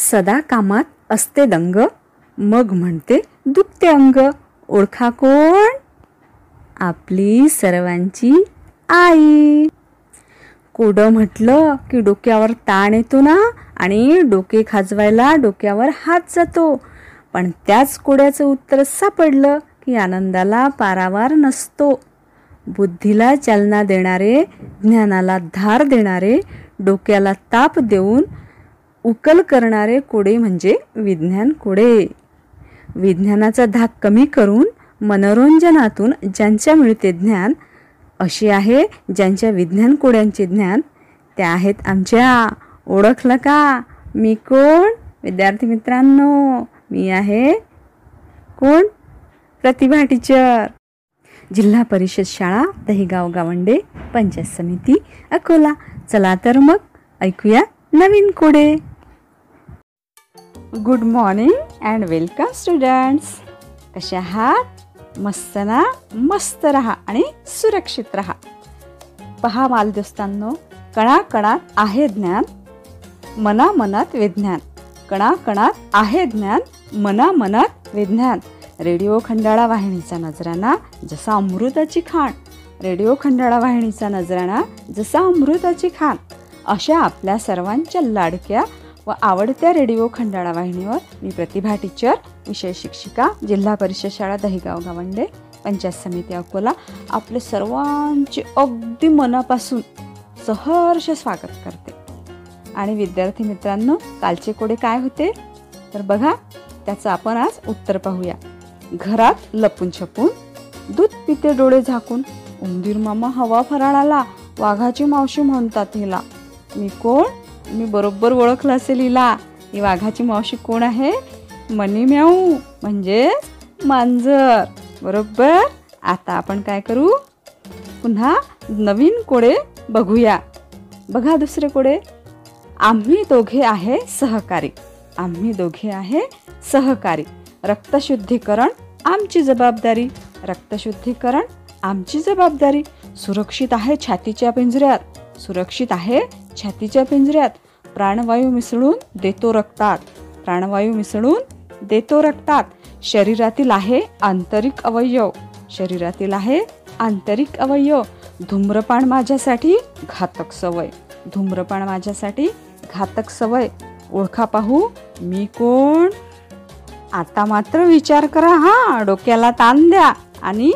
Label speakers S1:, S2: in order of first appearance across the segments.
S1: सदा कामात असते दंग मग म्हणते दुखते अंग. ओळखा कोण? आपली सर्वांची आई. कोडं म्हटलं की डोक्यावर ताण येतो ना आणि डोके खाजवायला डोक्यावर हात जातो. पण त्याच कोड्याचं उत्तर सापडलं की आनंदाला पारावार नसतो. बुद्धीला चालना देणारे ज्ञानाला धार देणारे डोक्याला ताप देऊन उकल करणारे कोडे म्हणजे विज्ञान कोडे. विज्ञानाचा धाक कमी करून मनोरंजनातून ज्यांच्या मिळते ज्ञान असे आहे ज्यांच्या विज्ञान कोड्यांचे ज्ञान. त्या आहेत आमच्या. ओळखलं का? मी कोण? विद्यार्थी मित्रांनो मी आहे कोण? प्रतिभा टीचर. जिल्हा परिषद शाळा दहीगाव गावंडे पंचायत समिती अकोला. चला तर मग ऐकूया नवीन कोडे. Good morning and welcome students कसे आहात? मस्त ना? मस्त राहा आणि सुरक्षित राहा. पहा मालदोस्तांनो कणाकणात आहे ज्ञान मनामनात विज्ञान. कणाकणात आहे ज्ञान मनामनात विज्ञान. रेडिओ खंडाळा वाहिनीचा नजराना जसा अमृताची खाण. रेडिओ खंडाळा वाहिनीचा नजराना जसा अमृताची खाण. अशा आपल्या सर्वांच्या लाडक्या व आवडत्या रेडिओ खंडाळा वाहिनीवर मी प्रतिभा टीचर विषय शिक्षिका जिल्हा परिषद शाळा दहीगाव गावंडे पंचायत समिती अकोला आपले सर्वांचे अगदी मनापासून सहर्ष स्वागत करते. आणि विद्यार्थी मित्रांनो कालचे कोडे काय होते? तर बघा त्याचं आपण आज उत्तर पाहूया. घरात लपून छपून दूध पिते डोळे झाकून उंदीर मामा हवा फराळाला वाघाची मावशी म्हणतात हिला. मी कोण? मी बरोबर ओळखलं असेल हिला. ही वाघाची मावशी कोण आहे? मनी म्याऊ म्हणजे मांजर. बरोबर? आता आपण काय करू? पुन्हा नवीन कोडे बघूया. बघा दुसरे कोडे. आम्ही दोघे आहे सहकारी. आम्ही दोघे आहे सहकारी. रक्तशुद्धीकरण आमची जबाबदारी. रक्तशुद्धीकरण आमची जबाबदारी. सुरक्षित आहे छातीच्या पिंजऱ्यात. सुरक्षित आहे. छातीच्या पिंजऱ्यात प्राणवायू मिसळून देतो रक्तात. प्राणवायू मिसळून देतो रक्तात. शरीरातील आहे आंतरिक अवयव. शरीरातील आहे आंतरिक अवयव. धूम्रपान माझ्यासाठी घातक सवय. धूम्रपान माझ्यासाठी घातक सवय. ओळखा पाहू मी कोण? आता मात्र विचार करा हा डोक्याला ताण द्या. आणि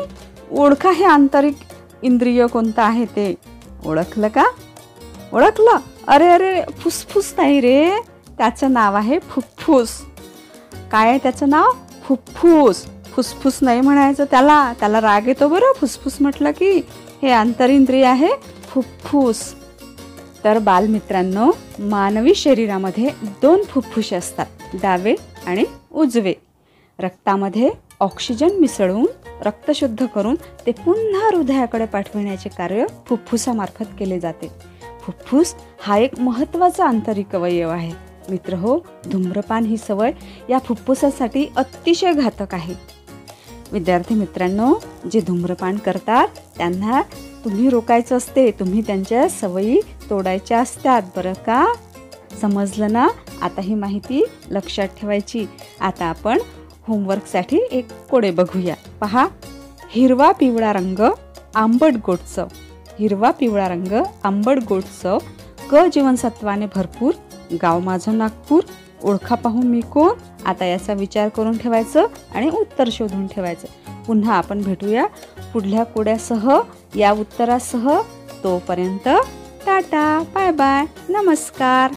S1: ओळखा हे आंतरिक इंद्रिय कोणतं आहे ते. ओळखलं का? ओळखलं? अरे अरे फुसफुस नाही रे. त्याचं नाव आहे फुफ्फुस. काय आहे त्याचं नाव? फुफ्फुस. फुसफुस नाही म्हणायचं त्याला. त्याला राग येतो बरं. फुसफुस म्हटलं की हे आंतरिंद्रिय आहे फुफ्फुस. तर बालमित्रांनो मानवी शरीरामध्ये दोन फुफ्फुसे असतात. डावे आणि उजवे. रक्तामध्ये ऑक्सिजन मिसळून रक्त शुद्ध करून ते पुन्हा हृदयाकडे पाठविण्याचे कार्य फुफ्फुसामार्फत केले जाते. फुफ्फुस हा एक महत्त्वाचा आंतरिक अवयव आहे. मित्र हो धूम्रपान ही सवय या फुफ्फुसासाठी अतिशय घातक आहे. विद्यार्थी मित्रांनो जे धूम्रपान करतात त्यांना तुम्ही रोकायचं असते तुम्ही त्यांच्या सवयी तोडायच्या असतात बरं का? समजलं ना? आता ही माहिती लक्षात ठेवायची. आता आपण होमवर्कसाठी एक कोडे बघूया. पहा हिरवा पिवळा रंग आंबट गोड हिरवा पिवळा रंग आंबट गोड क जीवनसत्वाने भरपूर. गाव माझं नागपूर. ओळखा पाहून मी कोण? आता याचा विचार करून ठेवायचं आणि उत्तर शोधून ठेवायचं. पुन्हा आपण भेटूया पुढल्या कोड्यासह. या उत्तरासह. तोपर्यंत टाटा बाय बाय. नमस्कार.